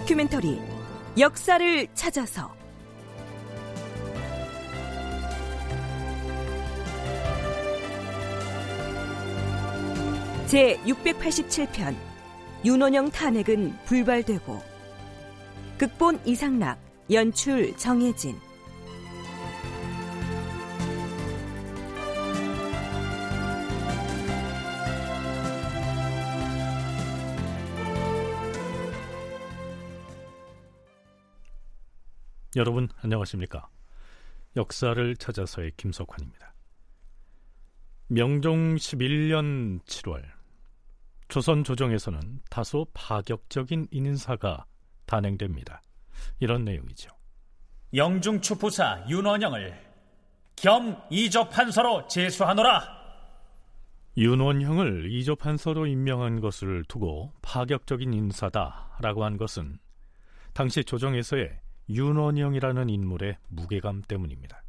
다큐멘터리 역사를 찾아서. 제 687편 윤원영 탄핵은 불발되고. 극본 이상락 연출 정혜진 여러분 안녕하십니까? 역사를 찾아서의 김석환입니다. 명종 11년 7월 조선 조정에서는 다소 파격적인 인사가 단행됩니다. 이런 내용이죠. 영중 추 부사 윤원영을 겸 이조판서로 제수하노라. 윤원형을 이조판서로 임명한 것을 두고 파격적인 인사다라고 한 것은 당시 조정에서의 윤원영이라는 인물의 무게감 때문입니다.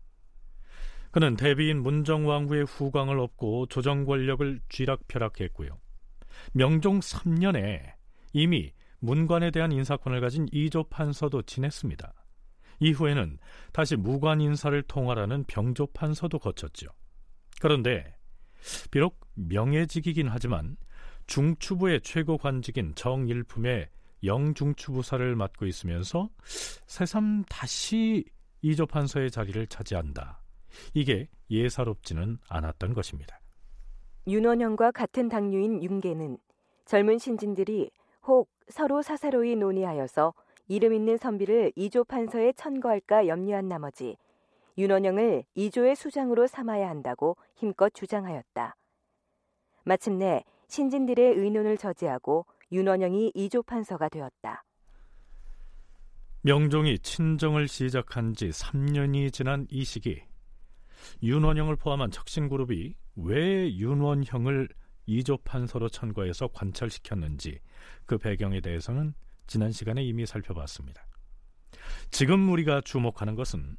그는 대비인 문정왕후의 후광을 얻고 조정 권력을 쥐락펴락했고요. 명종 3년에 이미 문관에 대한 인사권을 가진 이조 판서도 지냈습니다. 이후에는 다시 무관 인사를 통하라는 병조 판서도 거쳤죠. 그런데 비록 명예직이긴 하지만 중추부의 최고 관직인 정일품의 영중추부사를 맡고 있으면서 새삼 다시 이조 판서의 자리를 차지한다. 이게 예사롭지는 않았던 것입니다. 윤원영과 같은 당류인 윤계는 젊은 신진들이 혹 서로 사사로이 논의하여서 이름 있는 선비를 이조 판서에 천거할까 염려한 나머지 윤원영을 이조의 수장으로 삼아야 한다고 힘껏 주장하였다. 마침내 신진들의 의논을 저지하고 윤원영이 이조 판서가 되었다. 명종이 친정을 시작한 지 3년이 지난 이 시기 윤원형을 포함한 척신그룹이 왜 윤원형을 이조 판서로 천거해서 관찰시켰는지 그 배경에 대해서는 지난 시간에 이미 살펴봤습니다. 지금 우리가 주목하는 것은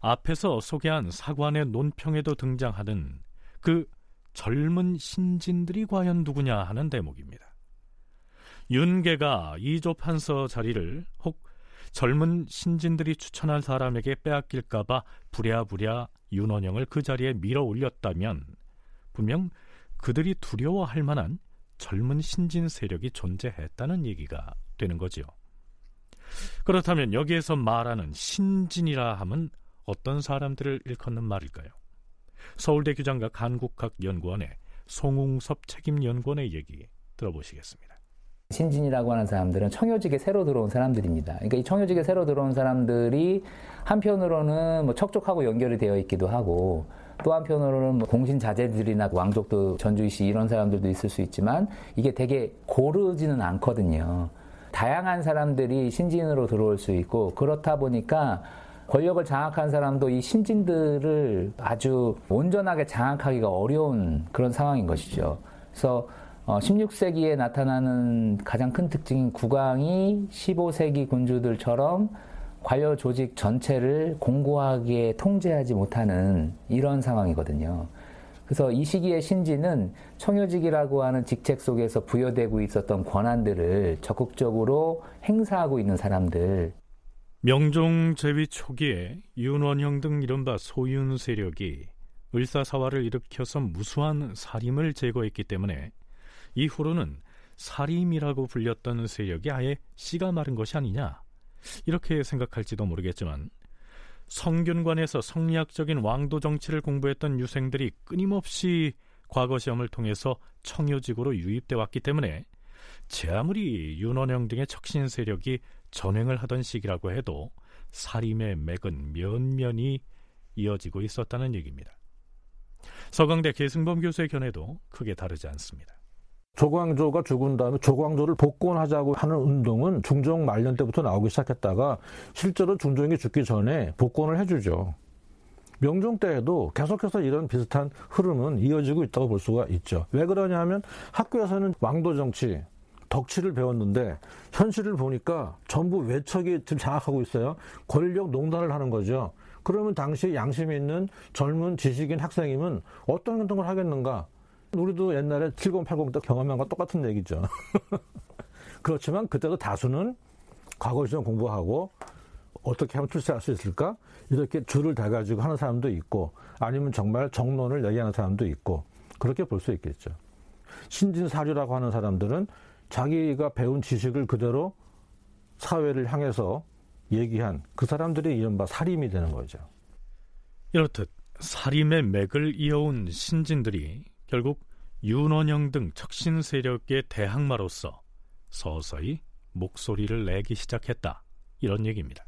앞에서 소개한 사관의 논평에도 등장하는 그 젊은 신진들이 과연 누구냐 하는 대목입니다. 윤계가 이조 판서 자리를 혹 젊은 신진들이 추천한 사람에게 빼앗길까봐 부랴부랴 윤원영을 그 자리에 밀어 올렸다면 분명 그들이 두려워할 만한 젊은 신진 세력이 존재했다는 얘기가 되는 거지요. 그렇다면 여기에서 말하는 신진이라 함은 어떤 사람들을 일컫는 말일까요? 서울대 규장과 간국학 연구원의 송웅섭 책임 연구원의 얘기 들어보시겠습니다. 신진이라고 하는 사람들은 청요직에 새로 들어온 사람들입니다. 그러니까 이 청요직에 새로 들어온 사람들이 한편으로는 뭐 척족하고 연결이 되어 있기도 하고 또 한편으로는 뭐 공신 자제들이나 왕족도 전주희 씨 이런 사람들도 있을 수 있지만 이게 되게 고르지는 않거든요. 다양한 사람들이 신진으로 들어올 수 있고 그렇다 보니까 권력을 장악한 사람도 이 신진들을 아주 온전하게 장악하기가 어려운 그런 상황인 것이죠. 그래서 16세기에 어, 나타나는 가장 큰 특징인 국왕이 15세기 군주들처럼 관료 조직 전체를 공고하게 통제하지 못하는 이런 상황이거든요. 그래서 이 시기의 신지는 청요직이라고 하는 직책 속에서 부여되고 있었던 권한들을 적극적으로 행사하고 있는 사람들. 명종 제위 초기에 윤원형 등 이른바 소윤 세력이 을사사화를 일으켜서 무수한 살림을 제거했기 때문에 이후로는 사림이라고 불렸던 세력이 아예 씨가 마른 것이 아니냐 이렇게 생각할지도 모르겠지만 성균관에서 성리학적인 왕도 정치를 공부했던 유생들이 끊임없이 과거 시험을 통해서 청요직으로 유입돼 왔기 때문에 제 아무리 윤원영 등의 척신 세력이 전횡을 하던 시기라고 해도 사림의 맥은 면면이 이어지고 있었다는 얘기입니다. 서강대 계승범 교수의 견해도 크게 다르지 않습니다. 조광조가 죽은 다음에 조광조를 복권하자고 하는 운동은 중종 말년 때부터 나오기 시작했다가 실제로 중종이 죽기 전에 복권을 해주죠. 명종 때에도 계속해서 이런 비슷한 흐름은 이어지고 있다고 볼 수가 있죠. 왜 그러냐 하면 학교에서는 왕도 정치, 덕치를 배웠는데 현실을 보니까 전부 외척이 지금 장악하고 있어요. 권력 농단을 하는 거죠. 그러면 당시 양심 있는 젊은 지식인 학생이면 어떤 행동을 하겠는가? 우리도 옛날에 70, 80 때 경험한 거 똑같은 얘기죠. 그렇지만 그때도 다수는 과거 시험 공부하고 어떻게 하면 출세할 수 있을까? 이렇게 줄을 대가지고 하는 사람도 있고 아니면 정말 정론을 얘기하는 사람도 있고 그렇게 볼 수 있겠죠. 신진사류라고 하는 사람들은 자기가 배운 지식을 그대로 사회를 향해서 얘기한 그 사람들이 이른바 사림이 되는 거죠. 이렇듯 사림의 맥을 이어온 신진들이 결국 윤원영 등 척신 세력의 대항마로서 서서히 목소리를 내기 시작했다. 이런 얘기입니다.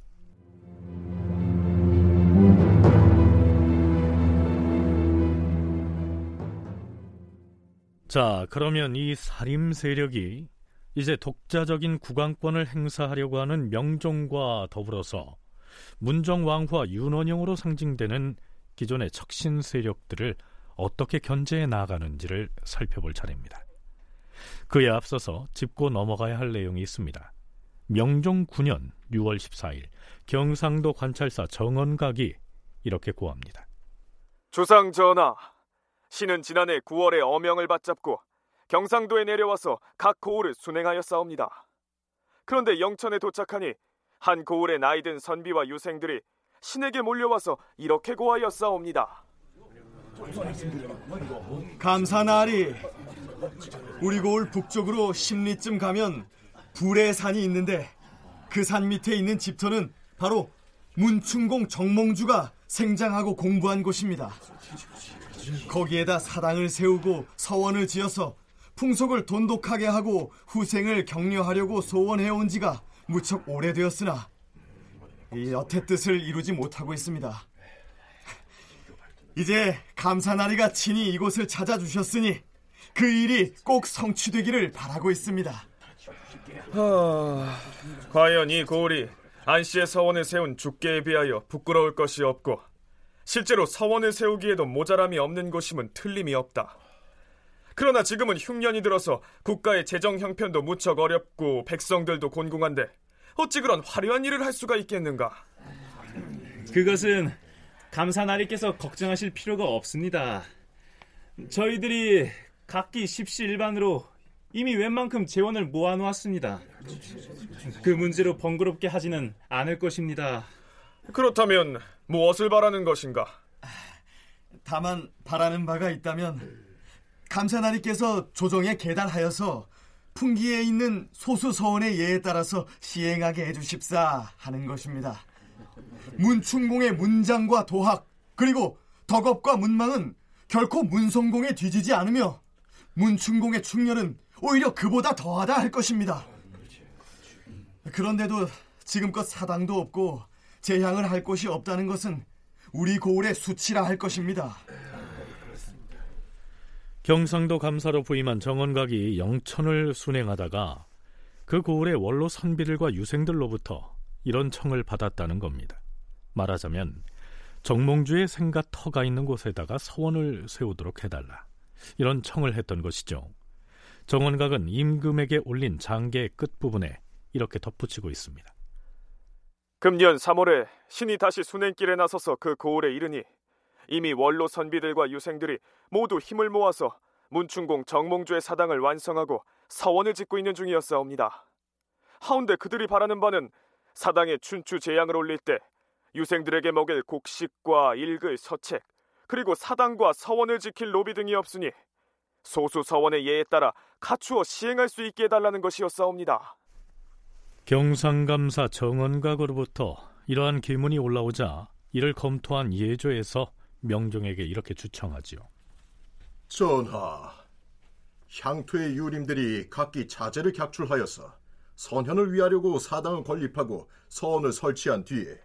자, 그러면 이 사림 세력이 이제 독자적인 국왕권을 행사하려고 하는 명종과 더불어서 문정왕후와 윤원영으로 상징되는 기존의 척신 세력들을 어떻게 견제해 나가는지를 살펴볼 차례입니다. 그에 앞서서 짚고 넘어가야 할 내용이 있습니다. 명종 9년 6월 14일 경상도 관찰사 정원각이 이렇게 고합니다. 주상 전하, 신은 지난해 9월에 어명을 받잡고 경상도에 내려와서 각 고을을 순행하였사옵니다. 그런데 영천에 도착하니 한 고을의 나이든 선비와 유생들이 신에게 몰려와서 이렇게 고하였사옵니다. 감사나리 우리 고을 북쪽으로 10리쯤 가면 불의 산이 있는데 그 산 밑에 있는 집터는 바로 문충공 정몽주가 생장하고 공부한 곳입니다. 거기에다 사당을 세우고 서원을 지어서 풍속을 돈독하게 하고 후생을 격려하려고 소원해온 지가 무척 오래되었으나 이 여태 뜻을 이루지 못하고 있습니다. 이제 감사나리가 친히 이곳을 찾아주셨으니 그 일이 꼭 성취되기를 바라고 있습니다. 하... 과연 이 고을이 안 씨의 서원을 세운 주께에 비하여 부끄러울 것이 없고 실제로 서원을 세우기에도 모자람이 없는 곳임은 틀림이 없다. 그러나 지금은 흉년이 들어서 국가의 재정 형편도 무척 어렵고 백성들도 곤궁한데 어찌 그런 화려한 일을 할 수가 있겠는가? 그것은 감사나리께서 걱정하실 필요가 없습니다. 저희들이 각기 십시일반으로 이미 웬만큼 재원을 모아놓았습니다. 그 문제로 번거롭게 하지는 않을 것입니다. 그렇다면 무엇을 바라는 것인가? 다만 바라는 바가 있다면 감사나리께서 조정에 계달하여서 풍기에 있는 소수 서원의 예에 따라서 시행하게 해주십사 하는 것입니다. 문충공의 문장과 도학 그리고 덕업과 문망은 결코 문성공에 뒤지지 않으며 문충공의 충렬은 오히려 그보다 더하다 할 것입니다. 그런데도 지금껏 사당도 없고 재향을 할 곳이 없다는 것은 우리 고을의 수치라 할 것입니다. 경상도 감사로 부임한 정원각이 영천을 순행하다가 그 고을의 원로 선비들과 유생들로부터 이런 청을 받았다는 겁니다. 말하자면 정몽주의 생가 터가 있는 곳에다가 서원을 세우도록 해달라. 이런 청을 했던 것이죠. 정원각은 임금에게 올린 장계의 끝부분에 이렇게 덧붙이고 있습니다. 금년 3월에 신이 다시 순행길에 나서서 그 고을에 이르니 이미 원로 선비들과 유생들이 모두 힘을 모아서 문충공 정몽주의 사당을 완성하고 서원을 짓고 있는 중이었사옵니다. 하운데 그들이 바라는 바는 사당에 춘추 재양을 올릴 때 유생들에게 먹일 곡식과 읽을 서책 그리고 사당과 서원을 지킬 노비 등이 없으니 소수 서원의 예에 따라 갖추어 시행할 수 있게 해달라는 것이었사옵니다. 경상감사 정원각으로부터 이러한 기문이 올라오자 이를 검토한 예조에서 명종에게 이렇게 주청하지요. 전하, 향토의 유림들이 각기 자재를 객출하여서 선현을 위하려고 사당을 건립하고 서원을 설치한 뒤에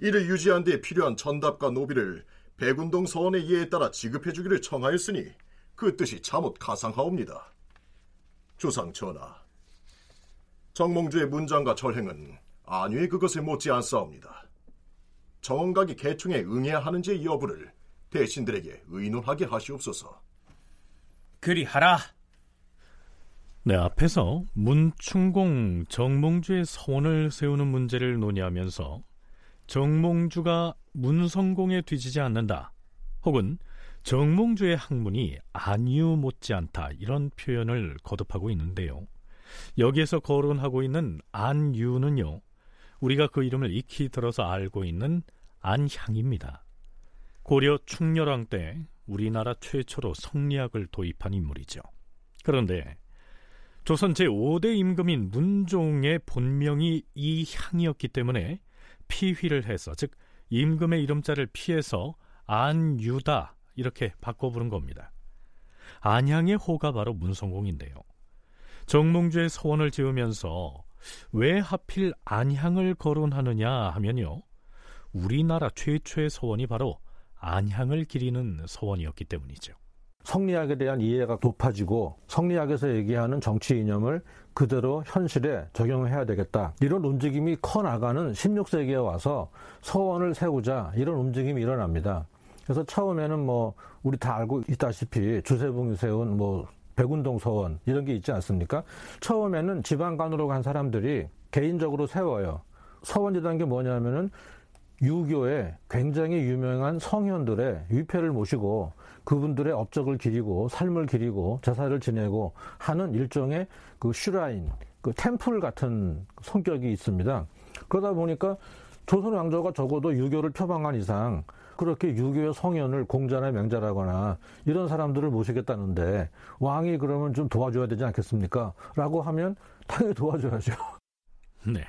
이를 유지한 데 필요한 전답과 노비를 백운동 서원의 예에 따라 지급해 주기를 청하였으니 그 뜻이 참못 가상하옵니다. 주상 전하, 정몽주의 문장과 절행은 안위에 그것을 못지 않사옵니다. 정원각이 개충에 응해야 하는지의 여부를 대신들에게 의논하게 하시옵소서. 그리하라. 네, 앞에서 문충공 정몽주의 서원을 세우는 문제를 논의하면서 정몽주가 문성공에 뒤지지 않는다. 혹은 정몽주의 학문이 안유 못지않다 이런 표현을 거듭하고 있는데요. 여기에서 거론하고 있는 안유는요, 우리가 그 이름을 익히 들어서 알고 있는 안향입니다. 고려 충렬왕 때 우리나라 최초로 성리학을 도입한 인물이죠. 그런데 조선 제5대 임금인 문종의 본명이 이향이었기 때문에 피휘를 해서 즉 임금의 이름자를 피해서 안유다 이렇게 바꿔 부른 겁니다. 안향의 호가 바로 문성공인데요. 정몽주의 서원을 지으면서 왜 하필 안향을 거론하느냐 하면요. 우리나라 최초의 서원이 바로 안향을 기리는 서원이었기 때문이죠. 성리학에 대한 이해가 높아지고 성리학에서 얘기하는 정치 이념을 그대로 현실에 적용해야 되겠다. 이런 움직임이 커 나가는 16세기에 와서 서원을 세우자 이런 움직임이 일어납니다. 그래서 처음에는 뭐 우리 다 알고 있다시피 주세붕이 세운 뭐 백운동 서원 이런 게 있지 않습니까? 처음에는 지방간으로 간 사람들이 개인적으로 세워요. 서원이라는 게 뭐냐면은 유교의 굉장히 유명한 성현들의 위패를 모시고 그분들의 업적을 기리고 삶을 기리고 제사를 지내고 하는 일종의 그 슈라인, 그 템플 같은 성격이 있습니다. 그러다 보니까 조선 왕조가 적어도 유교를 표방한 이상 그렇게 유교의 성현을 공자나 맹자라거나 이런 사람들을 모시겠다는데 왕이 그러면 좀 도와줘야 되지 않겠습니까? 라고 하면 당연히 도와줘야죠. 네.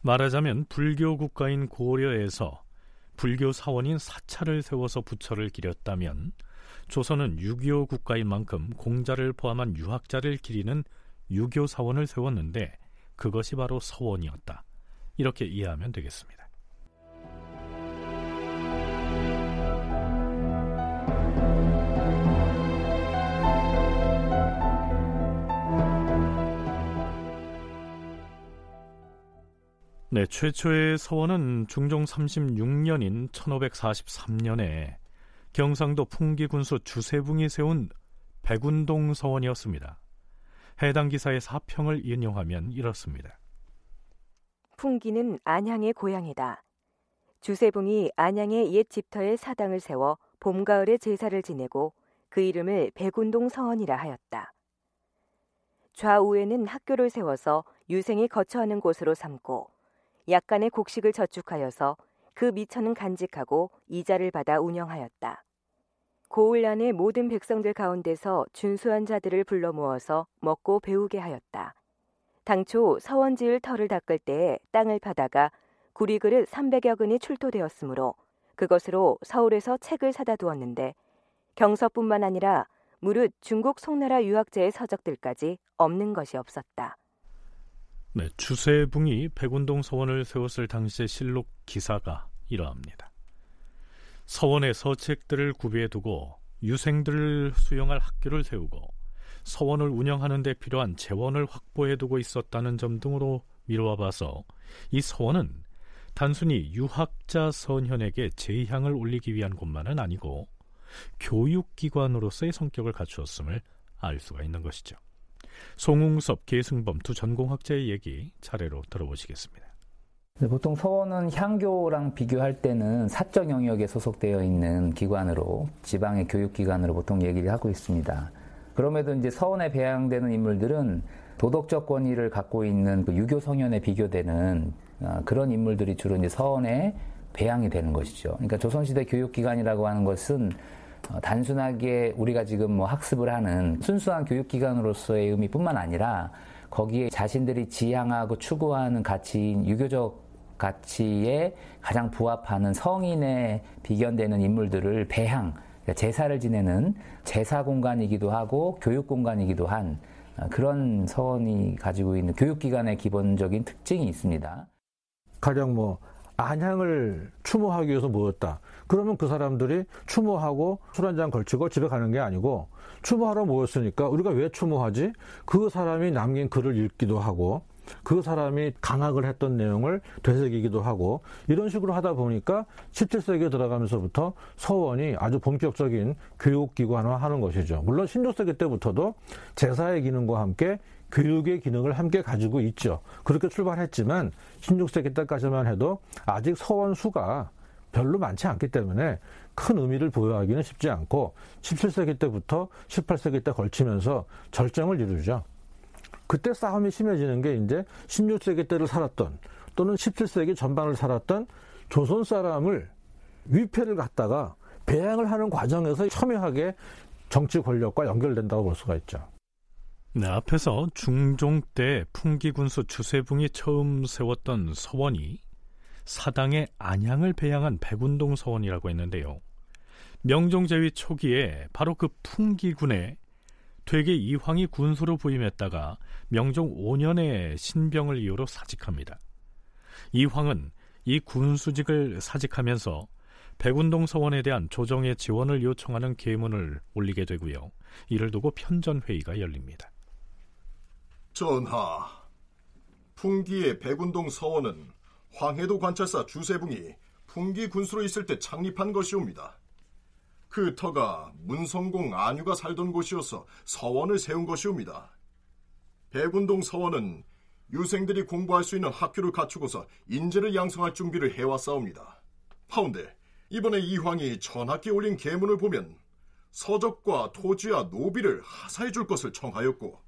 말하자면 불교 국가인 고려에서 불교 사원인 사찰을 세워서 부처를 기렸다면 조선은 유교 국가인 만큼 공자를 포함한 유학자를 기리는 유교 사원을 세웠는데 그것이 바로 서원이었다. 이렇게 이해하면 되겠습니다. 네, 최초의 서원은 중종 36년인 1543년에 경상도 풍기군수 주세붕이 세운 백운동 서원이었습니다. 해당 기사의 사평을 인용하면 이렇습니다. 풍기는 안양의 고향이다. 주세붕이 안양의 옛 집터에 사당을 세워 봄, 가을에 제사를 지내고 그 이름을 백운동 서원이라 하였다. 좌우에는 학교를 세워서 유생이 거처하는 곳으로 삼고 약간의 곡식을 저축하여서 그 미천은 간직하고 이자를 받아 운영하였다. 고을 안의 모든 백성들 가운데서 준수한 자들을 불러 모아서 먹고 배우게 하였다. 당초 서원 지을 터를 닦을 때에 땅을 파다가 구리 그릇 300여 근이 출토되었으므로 그것으로 서울에서 책을 사다 두었는데 경서뿐만 아니라 무릇 중국 송나라 유학자의 서적들까지 없는 것이 없었다. 네, 주세붕이 백운동 서원을 세웠을 당시의 실록 기사가 이러합니다. 서원의 서책들을 구비해 두고 유생들을 수용할 학교를 세우고 서원을 운영하는 데 필요한 재원을 확보해 두고 있었다는 점 등으로 미루어 봐서 이 서원은 단순히 유학자 선현에게 재향을 올리기 위한 곳만은 아니고 교육기관으로서의 성격을 갖추었음을 알 수가 있는 것이죠. 송웅섭, 계승범 두 전공학자의 얘기 차례로 들어보시겠습니다. 보통 서원은 향교랑 비교할 때는 사적 영역에 소속되어 있는 기관으로 지방의 교육기관으로 보통 얘기를 하고 있습니다. 그럼에도 이제 서원에 배양되는 인물들은 도덕적 권위를 갖고 있는 그 유교 성현에 비교되는 아, 그런 인물들이 주로 이제 서원에 배양이 되는 것이죠. 그러니까 조선시대 교육기관이라고 하는 것은 어, 단순하게 우리가 지금 뭐 학습을 하는 순수한 교육기관으로서의 의미뿐만 아니라 거기에 자신들이 지향하고 추구하는 가치인 유교적 가치에 가장 부합하는 성인에 비견되는 인물들을 배향, 그러니까 제사를 지내는 제사 공간이기도 하고 교육 공간이기도 한 어, 그런 서원이 가지고 있는 교육기관의 기본적인 특징이 있습니다. 가령 뭐 안향을 추모하기 위해서 모였다. 그러면 그 사람들이 추모하고 술 한 잔 걸치고 집에 가는 게 아니고 추모하러 모였으니까 우리가 왜 추모하지? 그 사람이 남긴 글을 읽기도 하고 그 사람이 강학을 했던 내용을 되새기기도 하고 이런 식으로 하다 보니까 17세기에 들어가면서부터 서원이 아주 본격적인 교육기관화 하는 것이죠. 물론 16세기 때부터도 제사의 기능과 함께 교육의 기능을 함께 가지고 있죠. 그렇게 출발했지만 16세기 때까지만 해도 아직 서원 수가 별로 많지 않기 때문에 큰 의미를 부여하기는 쉽지 않고 17세기 때부터 18세기 때 걸치면서 절정을 이루죠. 그때 싸움이 심해지는 게 이제 16세기 때를 살았던 또는 17세기 전반을 살았던 조선 사람을 위패를 갖다가 배양을 하는 과정에서 첨예하게 정치 권력과 연결된다고 볼 수가 있죠. 네, 앞에서 중종 때 풍기군수 주세붕이 처음 세웠던 서원이 사당의 안양을 배양한 백운동 서원이라고 했는데요. 명종제위 초기에 바로 그 풍기군에 퇴계 이황이 군수로 부임했다가 명종 5년에 신병을 이유로 사직합니다. 이황은 이 군수직을 사직하면서 백운동 서원에 대한 조정의 지원을 요청하는 계문을 올리게 되고요. 이를 두고 편전회의가 열립니다. 전하, 풍기의 백운동 서원은 황해도 관찰사 주세붕이 풍기 군수로 있을 때 창립한 것이옵니다. 그 터가 문성공 안유가 살던 곳이어서 서원을 세운 것이옵니다. 백운동 서원은 유생들이 공부할 수 있는 학교를 갖추고서 인재를 양성할 준비를 해왔사옵니다. 하운데 이번에 이황이 전학기 올린 계문을 보면 서적과 토지와 노비를 하사해 줄 것을 청하였고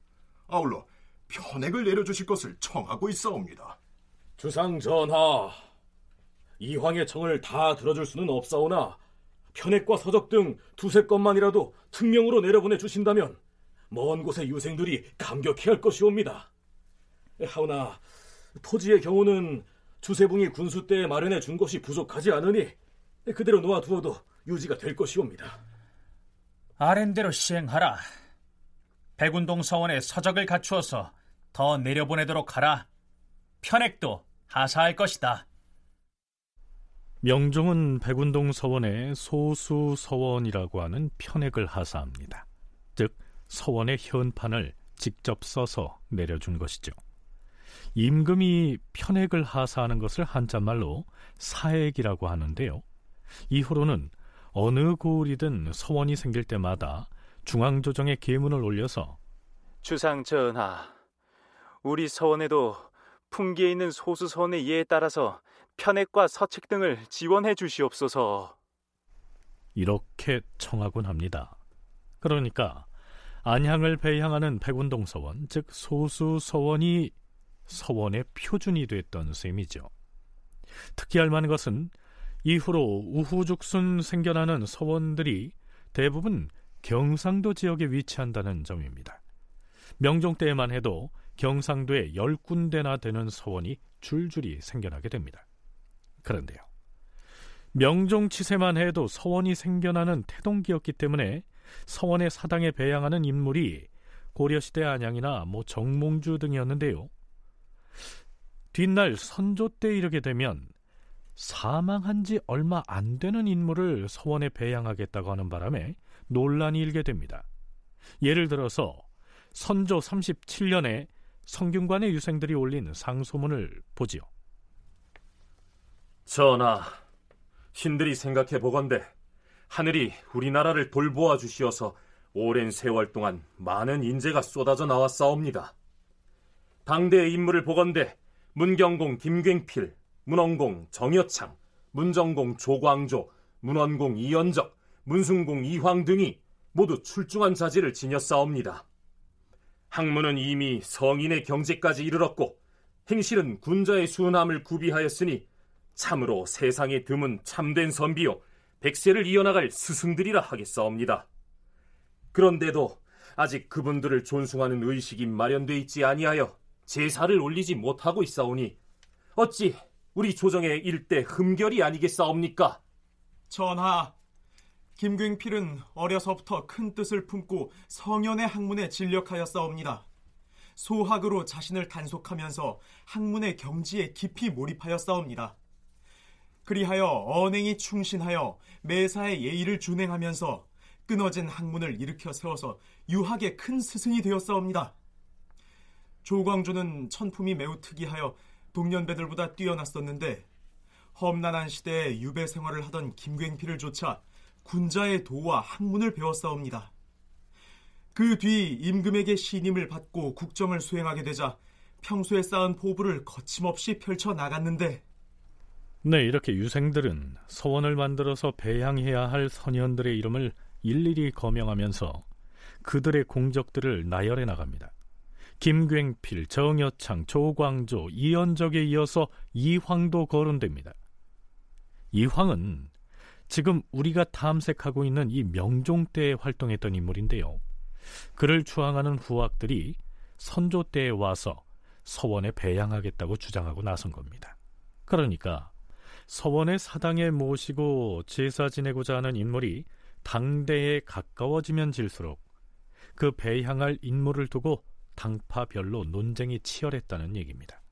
아울러 편액을 내려주실 것을 청하고 있사옵니다. 주상 전하, 이황의 청을 다 들어줄 수는 없사오나 편액과 서적 등 두세 건만이라도 특명으로 내려보내 주신다면 먼 곳의 유생들이 감격해 할 것이옵니다. 하오나 토지의 경우는 주세붕이 군수 때 마련해 준 것이 부족하지 않으니 그대로 놓아두어도 유지가 될 것이옵니다. 아랜대로 시행하라. 백운동 서원에 서적을 갖추어서 더 내려보내도록 하라. 편액도 하사할 것이다. 명종은 백운동 서원에 소수 서원이라고 하는 편액을 하사합니다. 즉 서원의 현판을 직접 써서 내려준 것이죠. 임금이 편액을 하사하는 것을 한자말로 사액이라고 하는데요. 이후로는 어느 고을이든 서원이 생길 때마다 중앙조정에 계문을 올려서 주상 전하, 우리 서원에도 풍기에 있는 소수 서원의 예에 따라서 편액과 서책 등을 지원해 주시옵소서. 이렇게 청하곤 합니다. 그러니까 안향을 배향하는 백운동 서원, 즉 소수 서원이 서원의 표준이 됐던 셈이죠. 특히 할 만한 것은 이후로 우후죽순 생겨나는 서원들이 대부분 경상도 지역에 위치한다는 점입니다. 명종 때에만 해도 경상도에 열 군데나 되는 서원이 줄줄이 생겨나게 됩니다. 그런데요. 명종 치세만 해도 서원이 생겨나는 태동기였기 때문에 서원의 사당에 배양하는 인물이 고려시대 안양이나 뭐 정몽주 등이었는데요. 뒷날 선조 때 이르게 되면 사망한 지 얼마 안 되는 인물을 서원에 배양하겠다고 하는 바람에 논란이 일게 됩니다. 예를 들어서 선조 37년에 성균관의 유생들이 올린 상소문을 보지요. 전하, 신들이 생각해 보건대 하늘이 우리나라를 돌보아 주시어서 오랜 세월 동안 많은 인재가 쏟아져 나왔사옵니다. 당대의 인물을 보건대 문경공 김굉필, 문원공 정여창, 문정공 조광조, 문원공 이연적, 문순공 이황 등이 모두 출중한 자질을 지녔사옵니다. 학문은 이미 성인의 경지까지 이르렀고 행실은 군자의 순함을 구비하였으니 참으로 세상에 드문 참된 선비요 백세를 이어나갈 스승들이라 하겠사옵니다. 그런데도 아직 그분들을 존숭하는 의식이 마련돼 있지 아니하여 제사를 올리지 못하고 있사오니 어찌 우리 조정의 일대 흠결이 아니겠사옵니까? 전하, 김굉필은 어려서부터 큰 뜻을 품고 성현의 학문에 진력하였사옵니다. 소학으로 자신을 단속하면서 학문의 경지에 깊이 몰입하였사옵니다. 그리하여 언행이 충신하여 매사의 예의를 준행하면서 끊어진 학문을 일으켜 세워서 유학의 큰 스승이 되었사옵니다. 조광조는 천품이 매우 특이하여 동년배들보다 뛰어났었는데 험난한 시대에 유배 생활을 하던 김굉필을 조차 군자의 도와 학문을 배웠사옵니다. 그 뒤 임금에게 신임을 받고 국정을 수행하게 되자 평소에 쌓은 포부를 거침없이 펼쳐 나갔는데 네, 이렇게 유생들은 서원을 만들어서 배양해야 할 선현들의 이름을 일일이 거명하면서 그들의 공적들을 나열해 나갑니다. 김굉필, 정여창, 조광조, 이현적에 이어서 이황도 거론됩니다. 이황은 지금 우리가 탐색하고 있는 이 명종 때에 활동했던 인물인데요. 그를 추앙하는 후학들이 선조 때에 와서 서원에 배양하겠다고 주장하고 나선 겁니다. 그러니까 서원의 사당에 모시고 제사 지내고자 하는 인물이 당대에 가까워지면 질수록 그 배향할 인물을 두고 당파별로 논쟁이 치열했다는 얘기입니다.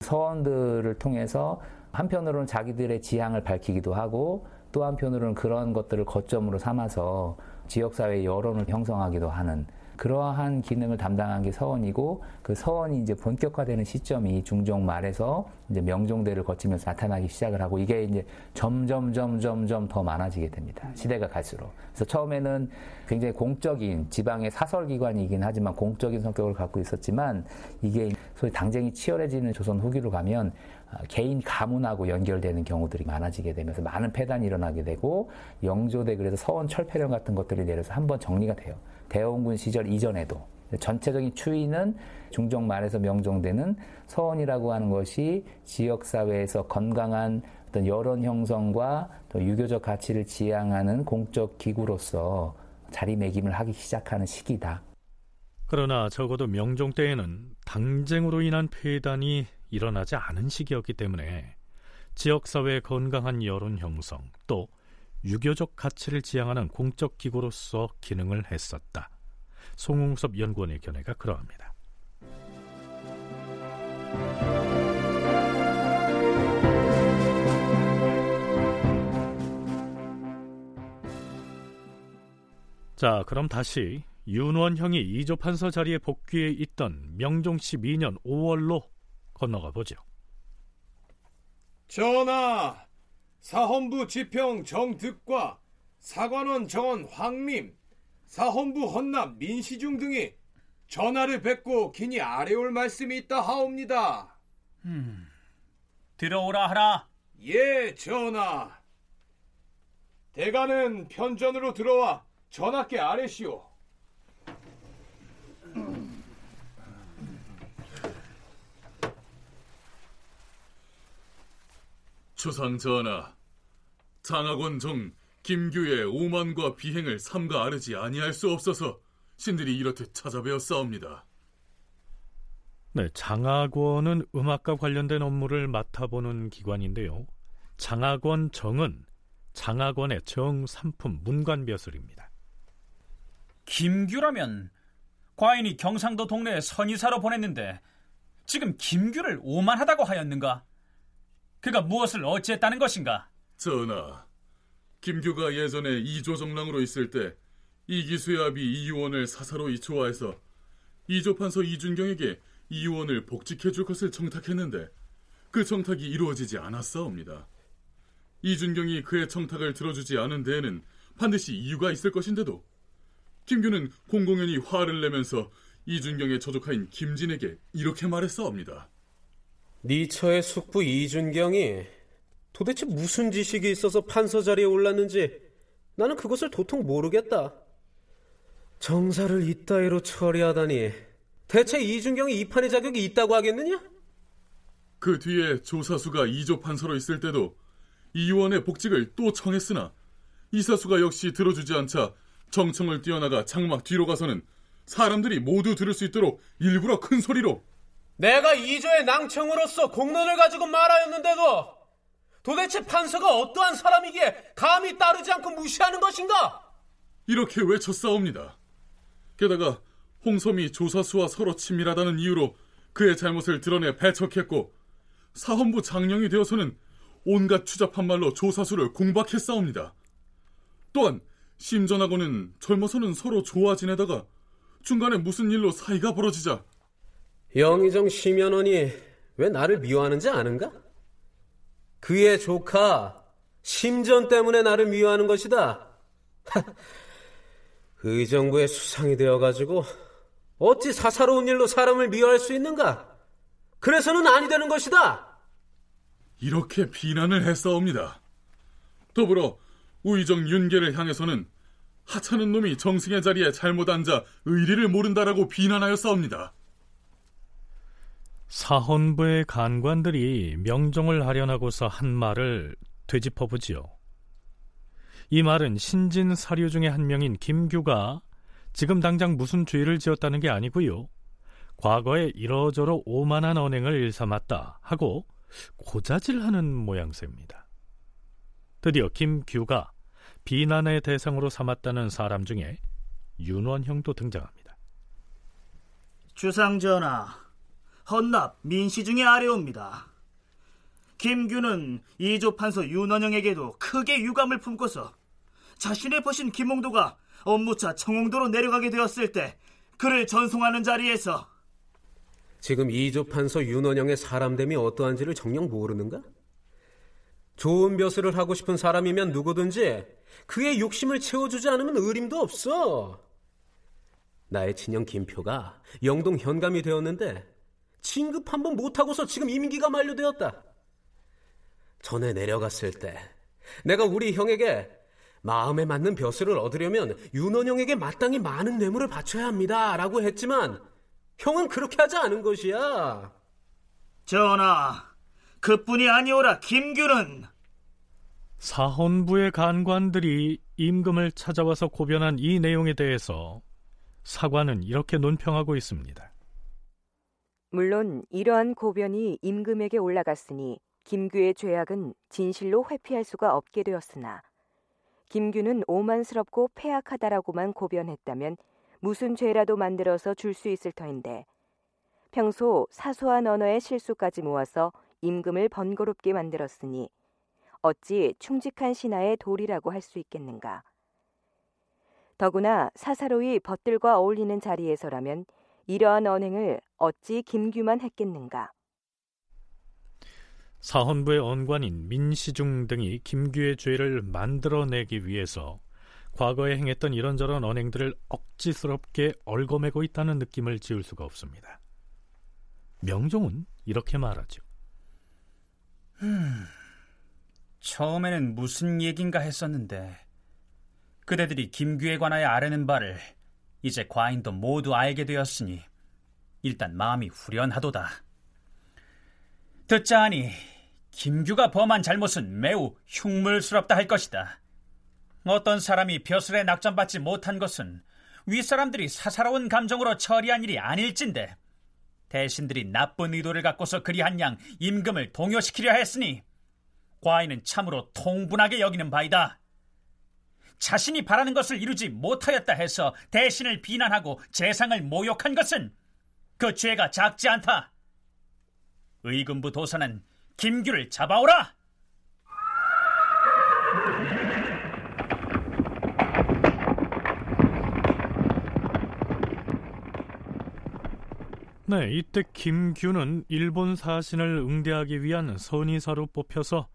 서원들을 통해서 한편으로는 자기들의 지향을 밝히기도 하고 또 한편으로는 그런 것들을 거점으로 삼아서 지역사회의 여론을 형성하기도 하는 그러한 기능을 담당한 게 서원이고 그 서원이 이제 본격화되는 시점이 중종 말에서 이제 명종대를 거치면서 나타나기 시작을 하고 이게 이제 점점 점점점 더 많아지게 됩니다. 시대가 갈수록. 그래서 처음에는 굉장히 공적인 지방의 사설 기관이긴 하지만 공적인 성격을 갖고 있었지만 이게 소위 당쟁이 치열해지는 조선 후기로 가면 아, 개인 가문하고 연결되는 경우들이 많아지게 되면서 많은 폐단이 일어나게 되고 영조대 그래서 서원 철폐령 같은 것들이 내려서 한번 정리가 돼요. 대원군 시절 이전에도 전체적인 추이는 중종 말에서 명종되는 서원이라고 하는 것이 지역 사회에서 건강한 어떤 여론 형성과 또 유교적 가치를 지향하는 공적 기구로서 자리매김을 하기 시작하는 시기다. 그러나 적어도 명종 때에는 당쟁으로 인한 폐단이 일어나지 않은 시기였기 때문에 지역사회의 건강한 여론 형성 또 유교적 가치를 지향하는 공적 기구로서 기능을 했었다. 송웅섭 연구원의 견해가 그러합니다. 자, 그럼 다시 윤원형이 이조 판서 자리에 복귀해 있던 명종 12년 5월로 건너가 보죠. 전하, 사헌부 지평 정득과 사관원 정원 황림, 사헌부 헌납 민시중 등이 전하를 뵙고 기니 아래 올 말씀이 있다 하옵니다. 음, 들어오라 하라. 예, 전하. 대가는 편전으로 들어와 전하께 아뢰시오. 주상 전하, 장학원 정 김규의 오만과 비행을 삼가 아르지 아니할 수 없어서 신들이 이렇듯 찾아뵈었사옵니다. 네, 장학원은 음악과 관련된 업무를 맡아보는 기관인데요. 장학원 정은 장학원의 정 삼품 문관벼슬입니다. 김규라면 과인이 경상도 동네에 선의사로 보냈는데 지금 김규를 오만하다고 하였는가? 그가 무엇을 어찌했다는 것인가? 전하, 김규가 예전에 이조정랑으로 있을 때 이기수의 아비 이유원을 사사로이 좋아해서 이조판서 이준경에게 이유원을 복직해 줄 것을 청탁했는데 그 청탁이 이루어지지 않았사옵니다. 이준경이 그의 청탁을 들어주지 않은 데에는 반드시 이유가 있을 것인데도 김규는 공공연히 화를 내면서 이준경의 저조카인 김진에게 이렇게 말했사옵니다. 니처의 숙부 이준경이 도대체 무슨 지식이 있어서 판서 자리에 올랐는지 나는 그것을 도통 모르겠다. 정사를 이따위로 처리하다니 대체 이준경이 이 판의 자격이 있다고 하겠느냐? 그 뒤에 조사수가 이조 판서로 있을 때도 이원의 복직을 또 청했으나 이사수가 역시 들어주지 않자 정청을 뛰어나가 장막 뒤로 가서는 사람들이 모두 들을 수 있도록 일부러 큰 소리로 내가 이조의 낭청으로서 공론을 가지고 말하였는데도 도대체 판서가 어떠한 사람이기에 감히 따르지 않고 무시하는 것인가? 이렇게 외쳤사옵니다. 게다가 홍섬이 조사수와 서로 친밀하다는 이유로 그의 잘못을 드러내 배척했고 사헌부 장령이 되어서는 온갖 추잡한 말로 조사수를 공박했사옵니다. 또한 심전하고는 젊어서는 서로 좋아 지내다가 중간에 무슨 일로 사이가 벌어지자 영의정 심연원이 왜 나를 미워하는지 아는가? 그의 조카 심전 때문에 나를 미워하는 것이다. 의정부의 수상이 되어가지고 어찌 사사로운 일로 사람을 미워할 수 있는가? 그래서는 아니 되는 것이다. 이렇게 비난을 했사옵니다. 더불어 우의정 윤계를 향해서는 하찮은 놈이 정승의 자리에 잘못 앉아 의리를 모른다라고 비난하였사옵니다. 사헌부의 간관들이 명종을 하려나고서 한 말을 되짚어보지요. 이 말은 신진 사료 중의 한 명인 김규가 지금 당장 무슨 죄를 지었다는 게 아니고요. 과거에 이러저러 오만한 언행을 일삼았다 하고 고자질하는 모양새입니다. 드디어 김규가 비난의 대상으로 삼았다는 사람 중에 윤원형도 등장합니다. 주상전하, 헌납 민시 중에 아래옵니다. 김규는 이조 판서 윤원영에게도 크게 유감을 품고서 자신의 보신 김홍도가 업무차 청홍도로 내려가게 되었을 때 그를 전송하는 자리에서 지금 이조 판서 윤원영의 사람됨이 어떠한지를 정녕 모르는가? 좋은 벼슬을 하고 싶은 사람이면 누구든지 그의 욕심을 채워주지 않으면 의림도 없어. 나의 친형 김표가 영동 현감이 되었는데 진급 한번 못하고서 지금 임기가 만료되었다. 전에 내려갔을 때 내가 우리 형에게 마음에 맞는 벼슬을 얻으려면 윤원영에게 마땅히 많은 뇌물을 바쳐야 합니다. 라고 했지만 형은 그렇게 하지 않은 것이야. 전하, 그뿐이 아니오라 김규는 사헌부의 간관들이 임금을 찾아와서 고변한 이 내용에 대해서 사관은 이렇게 논평하고 있습니다. 물론 이러한 고변이 임금에게 올라갔으니 김규의 죄악은 진실로 회피할 수가 없게 되었으나 김규는 오만스럽고 폐악하다라고만 고변했다면 무슨 죄라도 만들어서 줄 수 있을 터인데 평소 사소한 언어의 실수까지 모아서 임금을 번거롭게 만들었으니 어찌 충직한 신하의 도리라고 할 수 있겠는가. 더구나 사사로이 벗들과 어울리는 자리에서라면 이러한 언행을 어찌 김규만 했겠는가. 사헌부의 언관인 민시중 등이 김규의 죄를 만들어내기 위해서 과거에 행했던 이런저런 언행들을 억지스럽게 얽어매고 있다는 느낌을 지울 수가 없습니다. 명종은 이렇게 말하죠. 음, 처음에는 무슨 얘긴가 했었는데 그대들이 김규에 관하여 아뢰는 바를 이제 과인도 모두 알게 되었으니 일단 마음이 후련하도다. 듣자 하니 김규가 범한 잘못은 매우 흉물스럽다 할 것이다. 어떤 사람이 벼슬에 낙점받지 못한 것은 윗사람들이 사사로운 감정으로 처리한 일이 아닐진데 대신들이 나쁜 의도를 갖고서 그리한 양 임금을 동요시키려 했으니 과인은 참으로 통분하게 여기는 바이다. 자신이 바라는 것을 이루지 못하였다 해서 대신을 비난하고 재상을 모욕한 것은 그 죄가 작지 않다. 의금부 도사는 김규를 잡아오라! 네, 이때 김규는 일본 사신을 응대하기 위한 선의사로 뽑혀서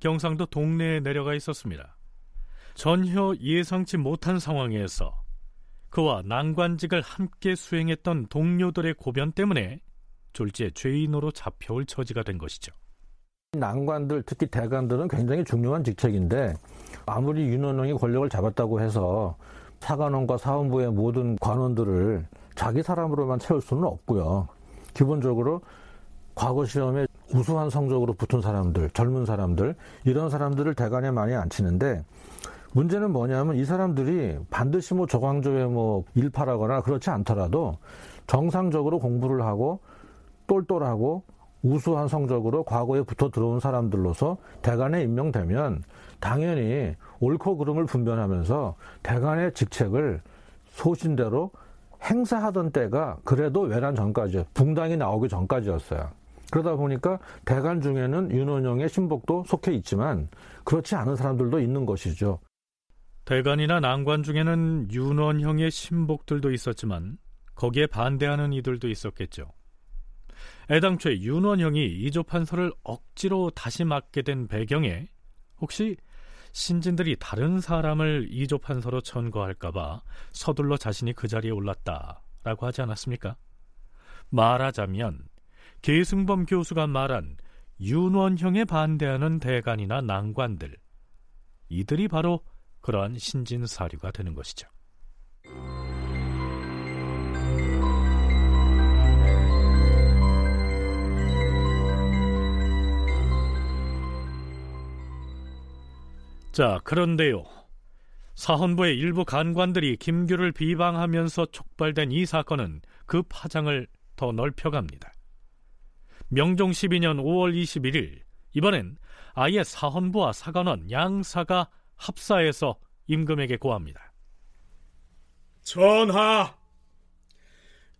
경상도 동네에 내려가 있었습니다. 전혀 예상치 못한 상황에서 그와 난관직을 함께 수행했던 동료들의 고변 때문에 졸지에 죄인으로 잡혀올 처지가 된 것이죠. 난관들, 특히 대관들은 굉장히 중요한 직책인데 아무리 윤원홍이 권력을 잡았다고 해서 사관원과 사원부의 모든 관원들을 자기 사람으로만 채울 수는 없고요. 기본적으로 과거 시험에 우수한 성적으로 붙은 사람들, 젊은 사람들, 이런 사람들을 대관에 많이 앉히는데 문제는 뭐냐면 이 사람들이 반드시 뭐 조광조에 뭐 일파라거나 그렇지 않더라도 정상적으로 공부를 하고 똘똘하고 우수한 성적으로 과거에 붙어 들어온 사람들로서 대관에 임명되면 당연히 옳고 그름을 분별하면서 대관의 직책을 소신대로 행사하던 때가 그래도 외란 전까지 붕당이 나오기 전까지였어요. 그러다 보니까 대관 중에는 윤원영의 신복도 속해 있지만 그렇지 않은 사람들도 있는 것이죠. 대관이나 난관 중에는 윤원형의 신복들도 있었지만 거기에 반대하는 이들도 있었겠죠. 애당초에 윤원형이 이조 판서를 억지로 다시 맡게 된 배경에 혹시 신진들이 다른 사람을 이조 판서로 천거할까봐 서둘러 자신이 그 자리에 올랐다라고 하지 않았습니까? 말하자면 계승범 교수가 말한 윤원형에 반대하는 대관이나 난관들 이들이 바로 그러한 신진 사류가 되는 것이죠. 자, 그런데요. 사헌부의 일부 간관들이 김규를 비방하면서 촉발된 이 사건은 그 파장을 더 넓혀갑니다. 명종 12년 5월 21일 이번엔 아예 사헌부와 사관원 양사가 합사해서 임금에게 고합니다. 전하,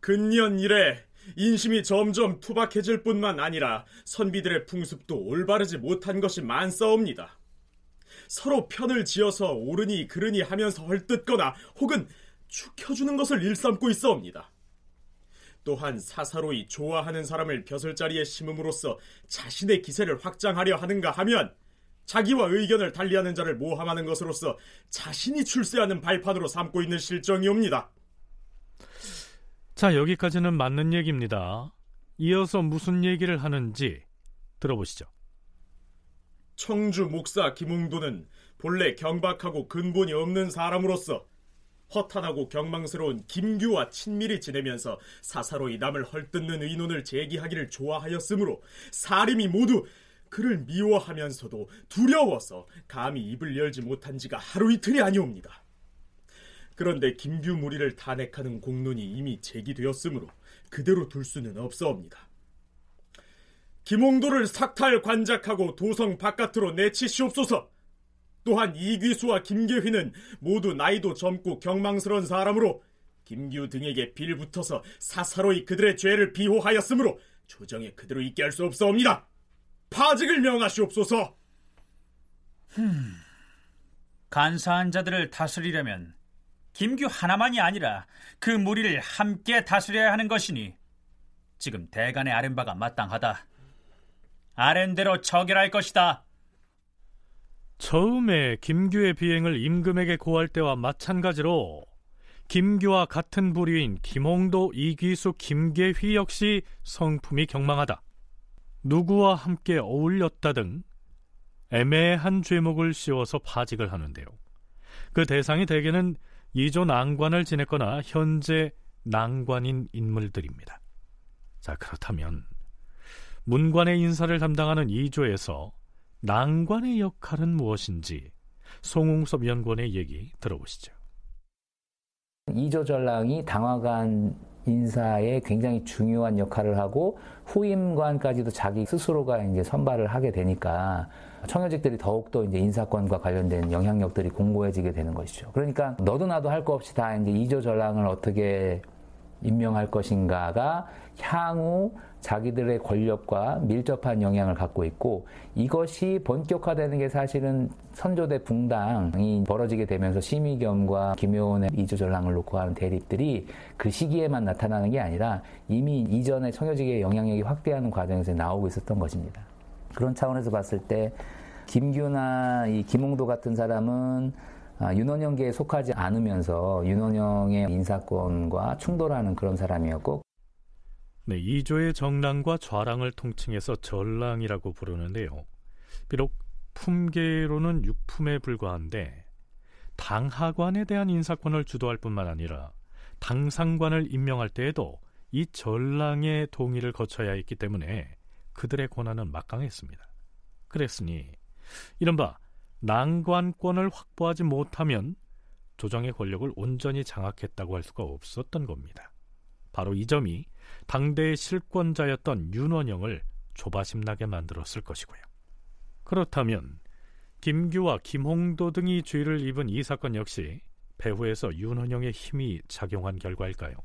근년 이래 인심이 점점 투박해질 뿐만 아니라 선비들의 풍습도 올바르지 못한 것이 많사옵니다. 서로 편을 지어서 옳으니 그르니 하면서 헐뜯거나 혹은 축혀주는 것을 일삼고 있어옵니다. 또한 사사로이 좋아하는 사람을 벼슬자리에 심음으로써 자신의 기세를 확장하려 하는가 하면 자기와 의견을 달리하는 자를 모함하는 것으로서 자신이 출세하는 발판으로 삼고 있는 실정이옵니다. 자, 여기까지는 맞는 얘기입니다. 이어서 무슨 얘기를 하는지 들어보시죠. 청주 목사 김웅도는 본래 경박하고 근본이 없는 사람으로서 허탄하고 경망스러운 김규와 친밀히 지내면서 사사로이 남을 헐뜯는 의논을 제기하기를 좋아하였으므로 사림이 모두 그를 미워하면서도 두려워서 감히 입을 열지 못한 지가 하루 이틀이 아니옵니다. 그런데 김규 무리를 탄핵하는 공론이 이미 제기되었으므로 그대로 둘 수는 없사옵니다. 김홍도를 삭탈 관작하고 도성 바깥으로 내치시옵소서. 또한 이귀수와 김계휘는 모두 나이도 젊고 경망스러운 사람으로 김규 등에게 빌붙어서 사사로이 그들의 죄를 비호하였으므로 조정에 그대로 있게 할 수 없사옵니다. 파직을 명하시옵소서. 흠, 간사한 자들을 다스리려면 김규 하나만이 아니라 그 무리를 함께 다스려야 하는 것이니 지금 대간의 아랜바가 마땅하다. 아랜대로 처결할 것이다. 처음에 김규의 비행을 임금에게 고할 때와 마찬가지로 김규와 같은 부류인 김홍도, 이귀수, 김계휘 역시 성품이 경망하다. 누구와 함께 어울렸다 등 애매한 죄목을 씌워서 파직을 하는데요. 그 대상이 대개는 이조 난관을 지냈거나 현재 난관인 인물들입니다. 자, 그렇다면 문관의 인사를 담당하는 2조에서 난관의 역할은 무엇인지 송웅섭 연구원의 얘기 들어보시죠. 2조 전랑이 당화관 인사에 굉장히 중요한 역할을 하고 후임관까지도 자기 스스로가 이제 선발을 하게 되니까 청여직들이 더욱더 이제 인사권과 관련된 영향력들이 공고해지게 되는 것이죠. 그러니까 너도 나도 할 거 없이 다 이제 2조 전랑을 어떻게 임명할 것인가가 향후 자기들의 권력과 밀접한 영향을 갖고 있고 이것이 본격화되는 게 사실은 선조대 붕당이 벌어지게 되면서 심의겸과 김효원의 이조전랑을 놓고 하는 대립들이 그 시기에만 나타나는 게 아니라 이미 이전에 청여직의 영향력이 확대하는 과정에서 나오고 있었던 것입니다. 그런 차원에서 봤을 때 김규나 이 김홍도 같은 사람은 아, 윤원영계에 속하지 않으면서 윤원영의 인사권과 충돌하는 그런 사람이었고 네, 이조의 정랑과 좌랑을 통칭해서 전랑이라고 부르는데요. 비록 품계로는 육품에 불과한데 당하관에 대한 인사권을 주도할 뿐만 아니라 당상관을 임명할 때에도 이 전랑의 동의를 거쳐야 했기 때문에 그들의 권한은 막강했습니다. 그랬으니 이른바 난관권을 확보하지 못하면 조정의 권력을 온전히 장악했다고 할 수가 없었던 겁니다. 바로 이 점이 당대의 실권자였던 윤원영을 조바심나게 만들었을 것이고요. 그렇다면 김규와 김홍도 등이 죄를 입은 이 사건 역시 배후에서 윤원영의 힘이 작용한 결과일까요?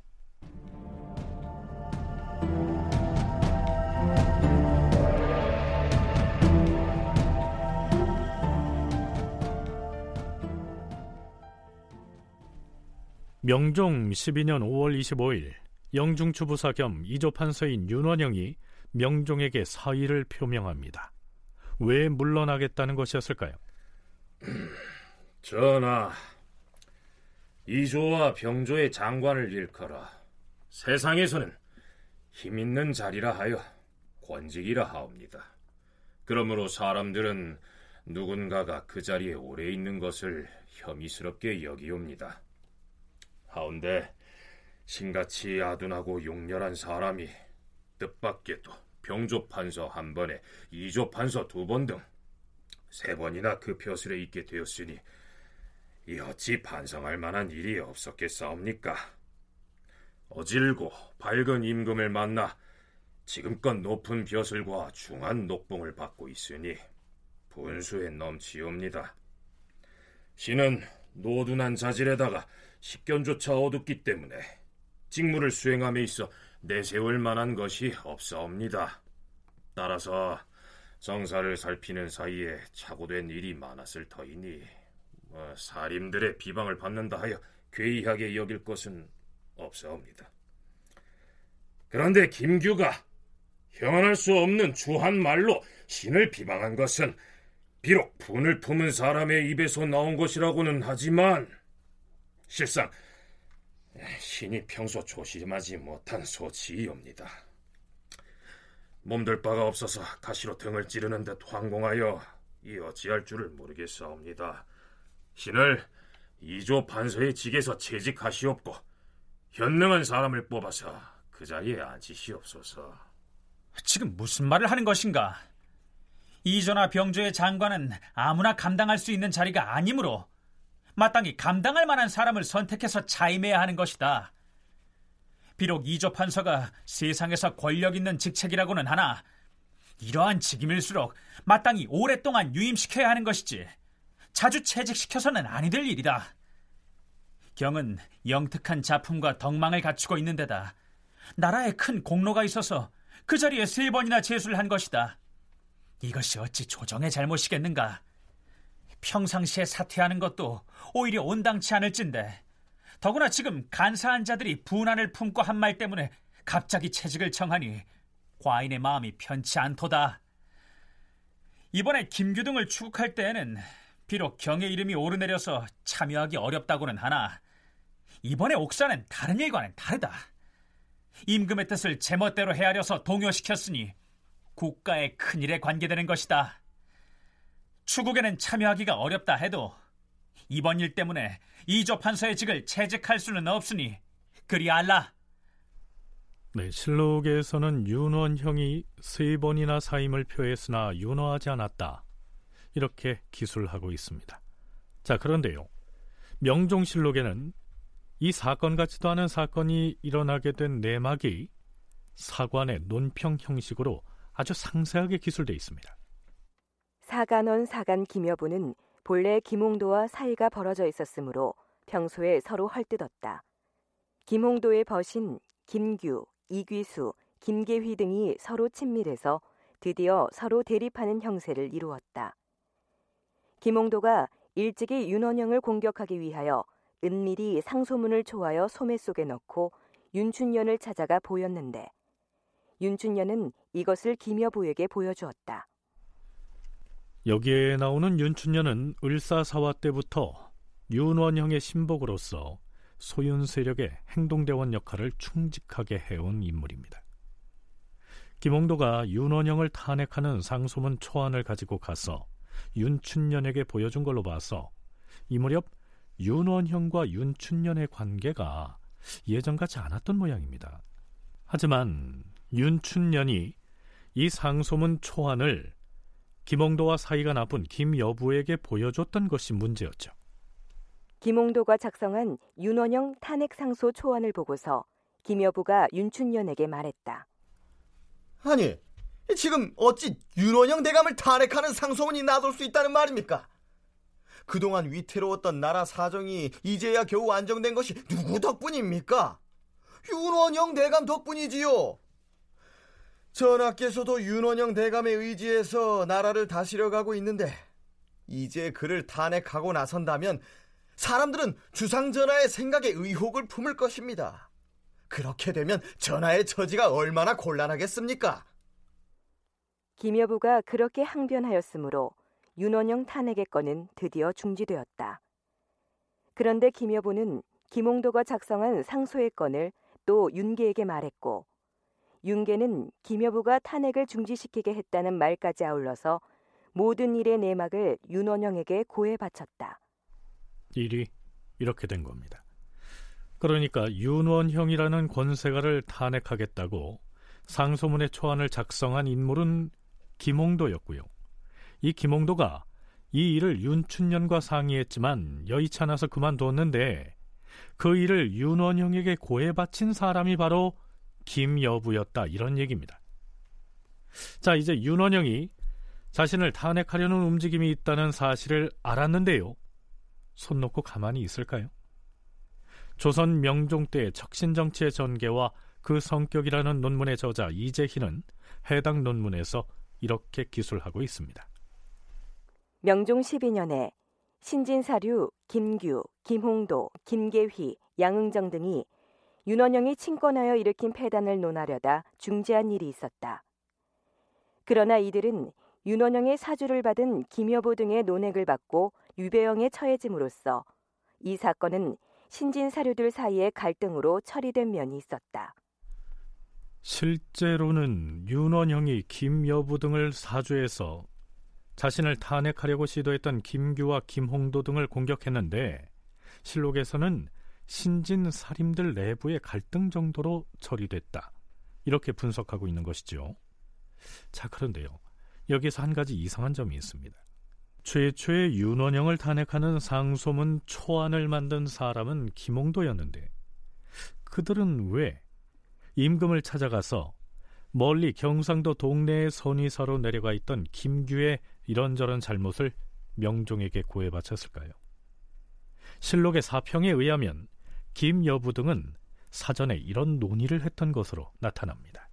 명종 12년 5월 25일 영중추부사 겸 이조판서인 윤원영이 명종에게 사의를 표명합니다. 왜 물러나겠다는 것이었을까요? 전하, 이조와 병조의 장관을 일컬어 세상에서는 힘 있는 자리라 하여 권직이라 하옵니다. 그러므로 사람들은 누군가가 그 자리에 오래 있는 것을 혐의스럽게 여기옵니다. 하운데 신같이 아둔하고 용렬한 사람이 뜻밖에도 병조 판서 한 번에 이조 판서 두 번 등 세 번이나 그 벼슬에 있게 되었으니 이 어찌 반성할 만한 일이 없었겠사옵니까? 어질고 밝은 임금을 만나 지금껏 높은 벼슬과 중한 녹봉을 받고 있으니 분수에 넘치옵니다. 신은 노둔한 자질에다가 식견조차 어둡기 때문에 직무를 수행함에 있어 내세울 만한 것이 없사옵니다. 따라서 정사를 살피는 사이에 착오된 일이 많았을 터이니 뭐 사림들의 비방을 받는다 하여 괴이하게 여길 것은 없사옵니다. 그런데 김규가 형언할 수 없는 주한 말로 신을 비방한 것은 비록 분을 품은 사람의 입에서 나온 것이라고는 하지만 실상 신이 평소 조심하지 못한 소치이옵니다. 몸들 바가 없어서 가시로 등을 찌르는 듯 황공하여 이 어찌할 줄을 모르겠사옵니다. 신을 이조 판서의 직에서 채직하시옵고 현능한 사람을 뽑아서 그 자리에 앉히시옵소서. 지금 무슨 말을 하는 것인가? 이조나 병조의 장관은 아무나 감당할 수 있는 자리가 아니므로 마땅히 감당할 만한 사람을 선택해서 차임해야 하는 것이다. 비록 이조 판서가 세상에서 권력 있는 직책이라고는 하나 이러한 직임일수록 마땅히 오랫동안 유임시켜야 하는 것이지 자주 채직시켜서는 아니 될 일이다. 경은 영특한 작품과 덕망을 갖추고 있는 데다 나라에 큰 공로가 있어서 그 자리에 세 번이나 제수를 한 것이다. 이것이 어찌 조정의 잘못이겠는가? 평상시에 사퇴하는 것도 오히려 온당치 않을진데 더구나 지금 간사한 자들이 분한을 품고 한 말 때문에 갑자기 채직을 청하니 과인의 마음이 편치 않도다. 이번에 김규등을 추국할 때에는 비록 경의 이름이 오르내려서 참여하기 어렵다고는 하나 이번에 옥사는 다른 일과는 다르다. 임금의 뜻을 제멋대로 헤아려서 동요시켰으니 국가의 큰일에 관계되는 것이다. 추국에는 참여하기가 어렵다 해도 이번 일 때문에 이조 판서의 직을 채직할 수는 없으니 그리 알라. 네, 실록에서는 윤원형이 세 번이나 사임을 표했으나 윤허하지 않았다. 이렇게 기술하고 있습니다. 자, 그런데요. 명종실록에는 이 사건 같지도 않은 사건이 일어나게 된 내막이 사관의 논평 형식으로 아주 상세하게 기술되어 있습니다. 사간원 사간 김여부는 본래 김홍도와 사이가 벌어져 있었으므로 평소에 서로 헐뜯었다. 김홍도의 벗인 김규, 이귀수, 김계휘 등이 서로 친밀해서 드디어 서로 대립하는 형세를 이루었다. 김홍도가 일찍이 윤원영을 공격하기 위하여 은밀히 상소문을 초하여 소매 속에 넣고 윤춘년을 찾아가 보였는데 윤춘년은 이것을 김여부에게 보여주었다. 여기에 나오는 윤춘년은 을사사화 때부터 윤원형의 신복으로서 소윤 세력의 행동대원 역할을 충직하게 해온 인물입니다. 김홍도가 윤원형을 탄핵하는 상소문 초안을 가지고 가서 윤춘년에게 보여준 걸로 봐서 이 무렵 윤원형과 윤춘년의 관계가 예전 같지 않았던 모양입니다. 하지만 윤춘년이 이 상소문 초안을 김홍도와 사이가 나쁜 김여부에게 보여줬던 것이 문제였죠. 김홍도가 작성한 윤원영 탄핵 상소 초안을 보고서 김여부가 윤춘년에게 말했다. 아니, 지금 어찌 윤원영 대감을 탄핵하는 상소문이 나돌 수 있다는 말입니까? 그동안 위태로웠던 나라 사정이 이제야 겨우 안정된 것이 누구 덕분입니까? 윤원영 대감 덕분이지요. 전하께서도 윤원영 대감의 의지에서 나라를 다스려 가고 있는데 이제 그를 탄핵하고 나선다면 사람들은 주상 전하의 생각에 의혹을 품을 것입니다. 그렇게 되면 전하의 처지가 얼마나 곤란하겠습니까? 김여부가 그렇게 항변하였으므로 윤원영 탄핵의 건은 드디어 중지되었다. 그런데 김여부는 김홍도가 작성한 상소의 건을 또 윤계에게 말했고 윤계는 김여부가 탄핵을 중지시키게 했다는 말까지 아울러서 모든 일의 내막을 윤원영에게 고해 바쳤다. 일이 이렇게 된 겁니다. 그러니까 윤원형이라는 권세가를 탄핵하겠다고 상소문의 초안을 작성한 인물은 김홍도였고요. 이 김홍도가 이 일을 윤춘년과 상의했지만 여의치 않아서 그만뒀는데 그 일을 윤원형에게 고해 바친 사람이 바로 김여부였다 이런 얘기입니다. 자 이제 윤원형이 자신을 탄핵하려는 움직임이 있다는 사실을 알았는데요. 손 놓고 가만히 있을까요? 조선 명종 때의 척신정치의 전개와 그 성격이라는 논문의 저자 이재희는 해당 논문에서 이렇게 기술하고 있습니다. 명종 12년에 신진사류, 김규, 김홍도, 김계휘, 양응정 등이 윤원영이 친권하여 일으킨 패단을 논하려다 중지한 일이 있었다. 그러나 이들은 윤원영의 사주를 받은 김여보 등의 논핵을 받고 유배형에 처해짐으로써 이 사건은 신진 사료들 사이의 갈등으로 처리된 면이 있었다. 실제로는 윤원형이 김여부 등을 사주해서 자신을 탄핵하려고 시도했던 김규와 김홍도 등을 공격했는데 실록에서는 신진 사림들 내부의 갈등 정도로 처리됐다. 이렇게 분석하고 있는 것이죠. 자, 그런데요. 여기서 한 가지 이상한 점이 있습니다. 최초의 윤원영을 탄핵하는 상소문 초안을 만든 사람은 김홍도였는데 그들은 왜 임금을 찾아가서 멀리 경상도 동네의 선의사로 내려가 있던 김규의 이런저런 잘못을 명종에게 고해 바쳤을까요? 실록의 사평에 의하면 김 여부 등은 사전에 이런 논의를 했던 것으로 나타납니다.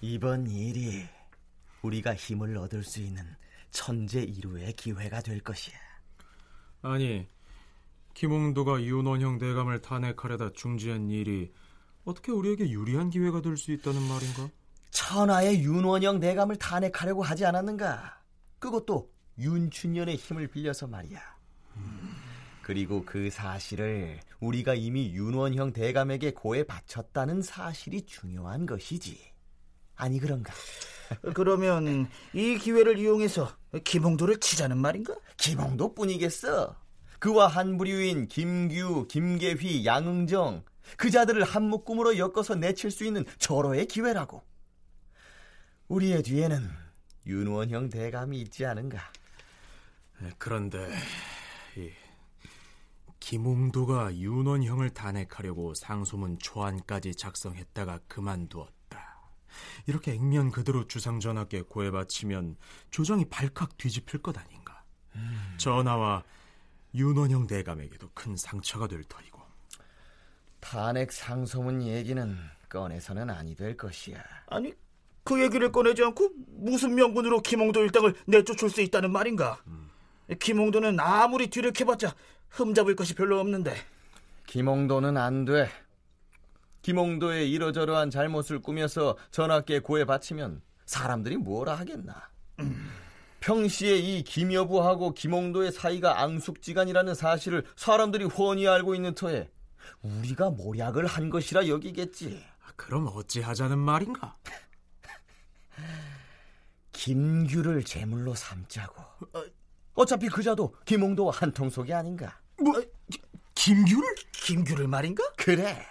이번 일이 우리가 힘을 얻을 수 있는 천재 이루의 기회가 될 것이야. 아니, 김홍도가 윤원형 대감을 탄핵하려다 중지한 일이 어떻게 우리에게 유리한 기회가 될 수 있다는 말인가? 천하의 윤원형 대감을 탄핵하려고 하지 않았는가? 그것도 윤춘년의 힘을 빌려서 말이야. 그리고 그 사실을 우리가 이미 윤원형 대감에게 고해 바쳤다는 사실이 중요한 것이지. 아니 그런가? 그러면 이 기회를 이용해서 김홍도를 치자는 말인가? 김홍도뿐이겠어. 그와 한 부류인 김규, 김계휘, 양응정 그 자들을 한 묶음으로 엮어서 내칠 수 있는 절호의 기회라고. 우리의 뒤에는 윤원형 대감이 있지 않은가? 그런데 이 김홍도가 윤원형을 탄핵하려고 상소문 초안까지 작성했다가 그만두었다. 이렇게 액면 그대로 주상 전하께 고해 바치면 조정이 발칵 뒤집힐 것 아닌가. 음. 전하와 윤원형 대감에게도 큰 상처가 될 터이고. 탄핵 상소문 얘기는 꺼내서는 아니 될 것이야. 아니 그 얘기를 꺼내지 않고 무슨 명분으로 김홍도 일당을 내쫓을 수 있다는 말인가? 음. 김홍도는 아무리 뒤를 캐봤자 흠잡을 것이 별로 없는데. 김홍도는 안 돼. 김홍도의 이러저러한 잘못을 꾸며서 전하께 고해 바치면 사람들이 뭐라 하겠나. 음. 평시에 이 김여부하고 김홍도의 사이가 앙숙지간이라는 사실을 사람들이 훤히 알고 있는 터에 우리가 모략을 한 것이라 여기겠지. 아, 그럼 어찌하자는 말인가? 김규를 제물로 삼자고. 어, 어차피 그자도 김홍도와 한 통속이 아닌가. 뭐? 김규를? 김규를 말인가? 그래.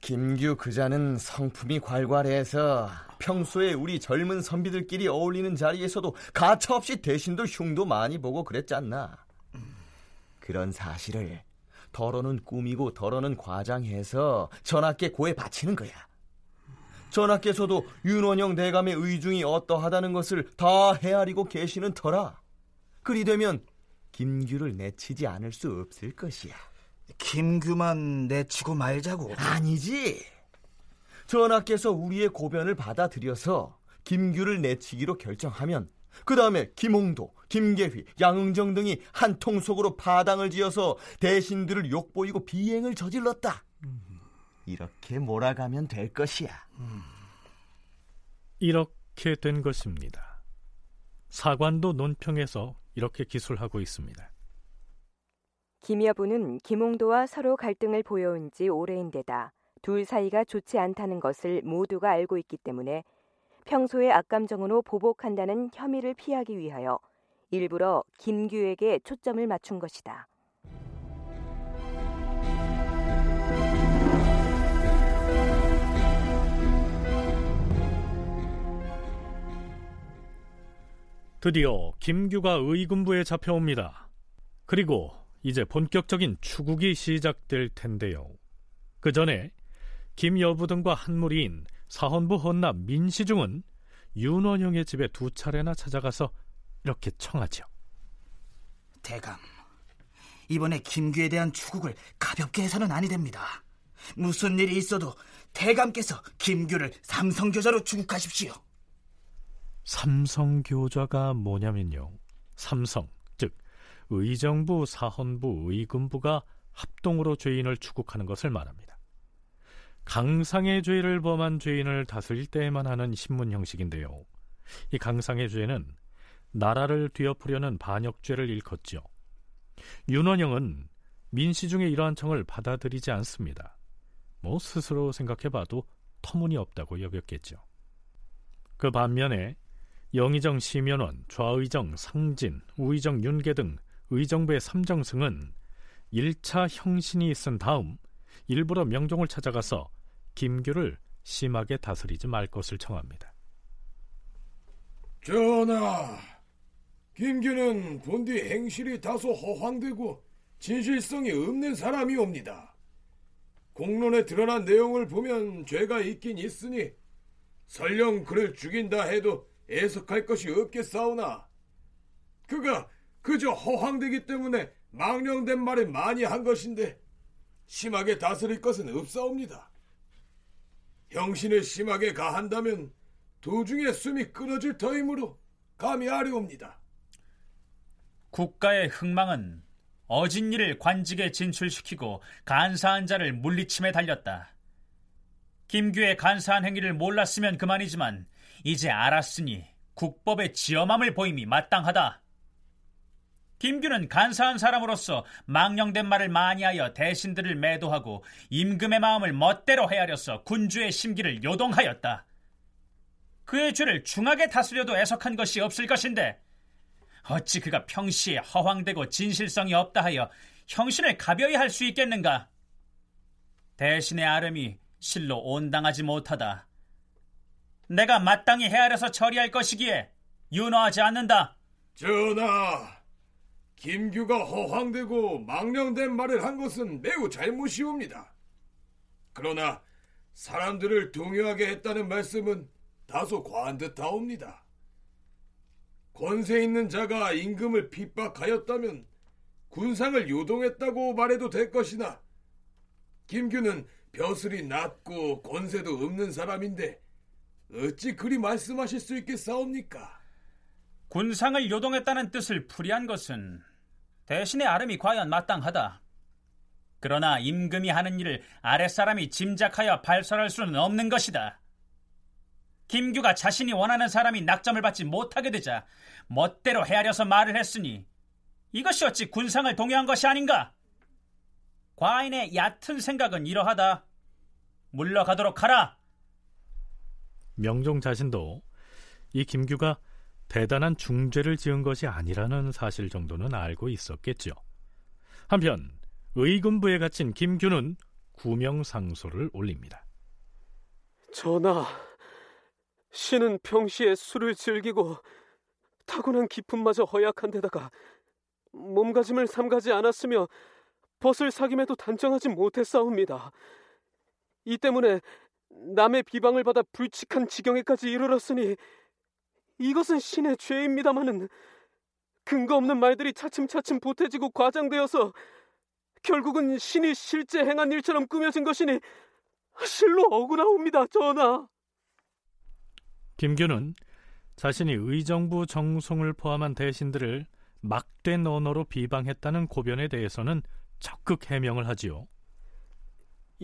김규 그자는 성품이 괄괄해서 평소에 우리 젊은 선비들끼리 어울리는 자리에서도 가차없이 대신들 흉도 많이 보고 그랬잖나. 그런 사실을 덜어는 꾸미고 덜어는 과장해서 전하께 고해 바치는 거야. 전하께서도 윤원영 대감의 의중이 어떠하다는 것을 다 헤아리고 계시는 터라. 그리 되면 김규를 내치지 않을 수 없을 것이야. 김규만 내치고 말자고. 아니지. 전하께서 우리의 고변을 받아들여서 김규를 내치기로 결정하면 그 다음에 김홍도, 김계휘, 양응정 등이 한 통속으로 파당을 지어서 대신들을 욕보이고 비행을 저질렀다. 이렇게 몰아가면 될 것이야. 이렇게 된 것입니다. 사관도 논평에서 이렇게 기술하고 있습니다. 김여부는 김홍도와 서로 갈등을 보여온 지 오래인데다 둘 사이가 좋지 않다는 것을 모두가 알고 있기 때문에 평소의 악감정으로 보복한다는 혐의를 피하기 위하여 일부러 김규에게 초점을 맞춘 것이다. 드디어 김규가 의군부에 잡혀옵니다. 그리고 이제 본격적인 추국이 시작될 텐데요. 그 전에 김여부 등과 한무리인 사헌부 헌납 민시중은 윤원영의 집에 두 차례나 찾아가서 이렇게 청하죠. 대감, 이번에 김규에 대한 추국을 가볍게 해서는 아니 됩니다. 무슨 일이 있어도 대감께서 김규를 삼성교자로 추국하십시오. 삼성교좌가 뭐냐면요. 삼성, 즉 의정부, 사헌부, 의군부가 합동으로 죄인을 추국하는 것을 말합니다. 강상의 죄를 범한 죄인을 다스릴 때에만 하는 신문 형식인데요. 이 강상의 죄는 나라를 뒤엎으려는 반역죄를 일컫죠. 윤원영은 민씨 중에 이러한 청을 받아들이지 않습니다. 뭐 스스로 생각해봐도 터무니없다고 여겼겠죠. 그 반면에 영의정 심연원, 좌의정 상진, 우의정 윤계 등 의정부의 삼정승은 1차 형신이 쓴 다음 일부러 명종을 찾아가서 김규를 심하게 다스리지 말 것을 청합니다. 전하, 김규는 본디 행실이 다소 허황되고 진실성이 없는 사람이옵니다. 공론에 드러난 내용을 보면 죄가 있긴 있으니 설령 그를 죽인다 해도 애석할 것이 없겠사오나 그가 그저 허황되기 때문에 망령된 말을 많이 한 것인데 심하게 다스릴 것은 없사옵니다. 형신을 심하게 가한다면 도중에 숨이 끊어질 터이므로 감히 아뢰옵니다. 국가의 흥망은 어진 일을 관직에 진출시키고 간사한 자를 물리침에 달렸다. 김규의 간사한 행위를 몰랐으면 그만이지만 이제 알았으니 국법의 지엄함을 보임이 마땅하다. 김규는 간사한 사람으로서 망령된 말을 많이 하여 대신들을 매도하고 임금의 마음을 멋대로 헤아려서 군주의 심기를 요동하였다. 그의 죄를 중하게 다스려도 애석한 것이 없을 것인데 어찌 그가 평시에 허황되고 진실성이 없다 하여 형신을 가벼이 할 수 있겠는가? 대신의 아름이 실로 온당하지 못하다. 내가 마땅히 헤아려서 처리할 것이기에 윤호하지 않는다. 전하, 김규가 허황되고 망령된 말을 한 것은 매우 잘못이옵니다. 그러나 사람들을 동요하게 했다는 말씀은 다소 과한 듯하옵니다. 권세 있는 자가 임금을 핍박하였다면 군상을 요동했다고 말해도 될 것이나 김규는 벼슬이 낮고 권세도 없는 사람인데 어찌 그리 말씀하실 수 있겠사옵니까? 군상을 요동했다는 뜻을 풀이한 것은 대신의 아름이 과연 마땅하다. 그러나 임금이 하는 일을 아랫사람이 짐작하여 발설할 수는 없는 것이다. 김규가 자신이 원하는 사람이 낙점을 받지 못하게 되자 멋대로 헤아려서 말을 했으니 이것이 어찌 군상을 동요한 것이 아닌가? 과인의 얕은 생각은 이러하다. 물러가도록 하라. 명종 자신도 이 김규가 대단한 중죄를 지은 것이 아니라는 사실 정도는 알고 있었겠죠. 한편 의군부에 갇힌 김규는 구명상소를 올립니다. 전하, 신은 평시에 술을 즐기고 타고난 기품마저 허약한 데다가 몸가짐을 삼가지 않았으며 벗을 사김에도 단정하지 못했사옵니다. 이 때문에 남의 비방을 받아 불칙한 지경에까지 이르렀으니 이것은 신의 죄입니다마는 근거 없는 말들이 차츰차츰 보태지고 과장되어서 결국은 신이 실제 행한 일처럼 꾸며진 것이니 실로 억울하옵니다, 전하. 김규는 자신이 의정부 정송을 포함한 대신들을 막된 언어로 비방했다는 고변에 대해서는 적극 해명을 하지요.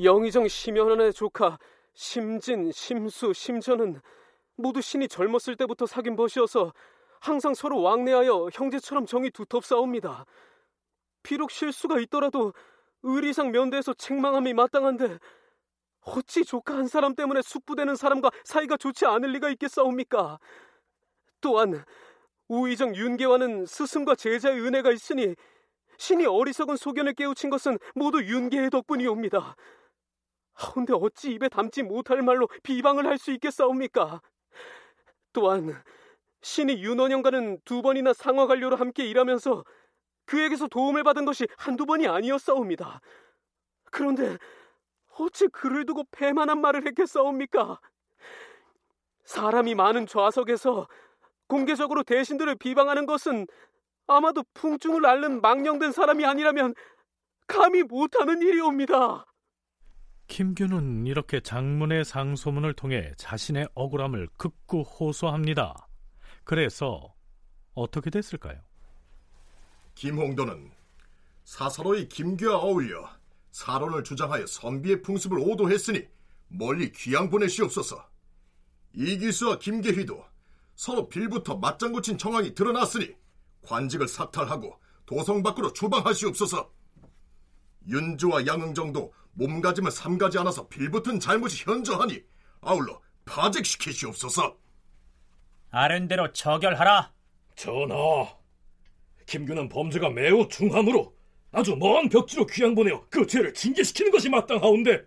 영의정 심연원의 조카 심진, 심수, 심전은 모두 신이 젊었을 때부터 사귄 벗이어서 항상 서로 왕래하여 형제처럼 정이 두텁사옵니다. 비록 실수가 있더라도 의리상 면대에서 책망함이 마땅한데 어찌 조카 한 사람 때문에 숙부되는 사람과 사이가 좋지 않을 리가 있겠사옵니까? 또한 우의정 윤계와는 스승과 제자의 은혜가 있으니 신이 어리석은 소견을 깨우친 것은 모두 윤계의 덕분이옵니다. 하운데 어찌 입에 담지 못할 말로 비방을 할 수 있겠사옵니까? 또한 신이 윤원영과는 두 번이나 상화 관료로 함께 일하면서 그에게서 도움을 받은 것이 한두 번이 아니었사옵니다. 그런데 어찌 그를 두고 패만한 말을 했겠사옵니까? 사람이 많은 좌석에서 공개적으로 대신들을 비방하는 것은 아마도 풍중을 앓는 망령된 사람이 아니라면 감히 못하는 일이옵니다. 김규는 이렇게 장문의 상소문을 통해 자신의 억울함을 극구 호소합니다. 그래서 어떻게 됐을까요? 김홍도는 사사로이 김규와 어울려 사론을 주장하여 선비의 풍습을 오도했으니 멀리 귀양 보내시옵소서. 이기수와 김계휘도 서로 빌부터 맞장 구 친 정황이 드러났으니 관직을 사탈하고 도성 밖으로 추방하시옵소서. 윤주와 양흥정도 몸가짐을 삼가지 않아서 빌붙은 잘못이 현저하니 아울러 파직시키시옵소서. 아른대로 처결하라. 전하, 김규는 범죄가 매우 중함으로 아주 먼 벽지로 귀양 보내어 그 죄를 징계시키는 것이 마땅하온데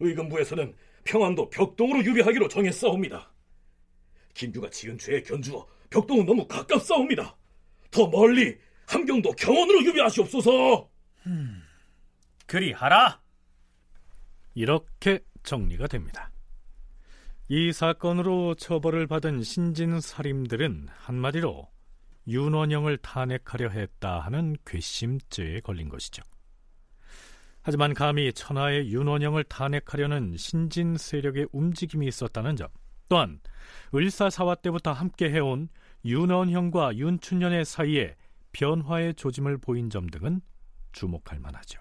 의금부에서는 평안도 벽동으로 유배하기로 정했사옵니다. 김규가 지은 죄에 견주어 벽동은 너무 가깝사옵니다. 더 멀리 함경도 경원으로 유배하시옵소서. 음, 그리하라. 이렇게 정리가 됩니다. 이 사건으로 처벌을 받은 신진 살인들은 한마디로 윤원영을 탄핵하려 했다 하는 괘씸죄에 걸린 것이죠. 하지만 감히 천하의 윤원영을 탄핵하려는 신진 세력의 움직임이 있었다는 점, 또한 을사사화 때부터 함께 해온 윤원형과 윤춘년의 사이에 변화의 조짐을 보인 점 등은 주목할 만하죠.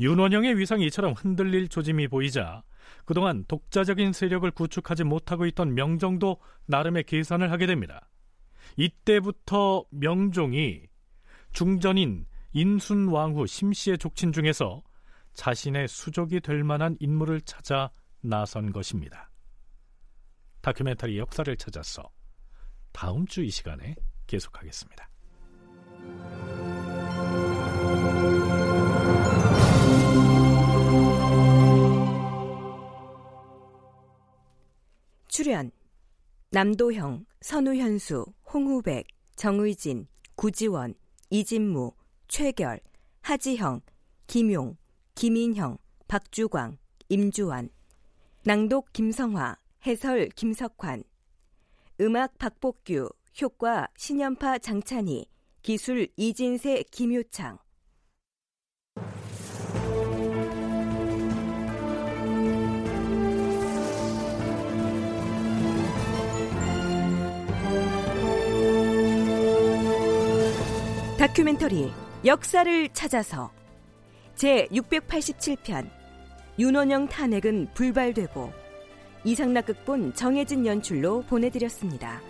윤원형의 위상이 이처럼 흔들릴 조짐이 보이자 그동안 독자적인 세력을 구축하지 못하고 있던 명정도 나름의 계산을 하게 됩니다. 이때부터 명종이 중전인 인순왕후 심씨의 족친 중에서 자신의 수족이 될 만한 인물을 찾아 나선 것입니다. 다큐멘터리 역사를 찾아서 다음 주 이 시간에 계속하겠습니다. 출연 남도형, 선우현수, 홍후백, 정의진, 구지원, 이진무, 최결, 하지형, 김용, 김인형, 박주광, 임주환 낭독 김성화, 해설 김석환 음악 박복규, 효과 신연파 장찬희, 기술 이진세 김효창 다큐멘터리 역사를 찾아서 제 687편 윤원영 탄핵은 불발되고 이상락 극본 정혜진 연출로 보내드렸습니다.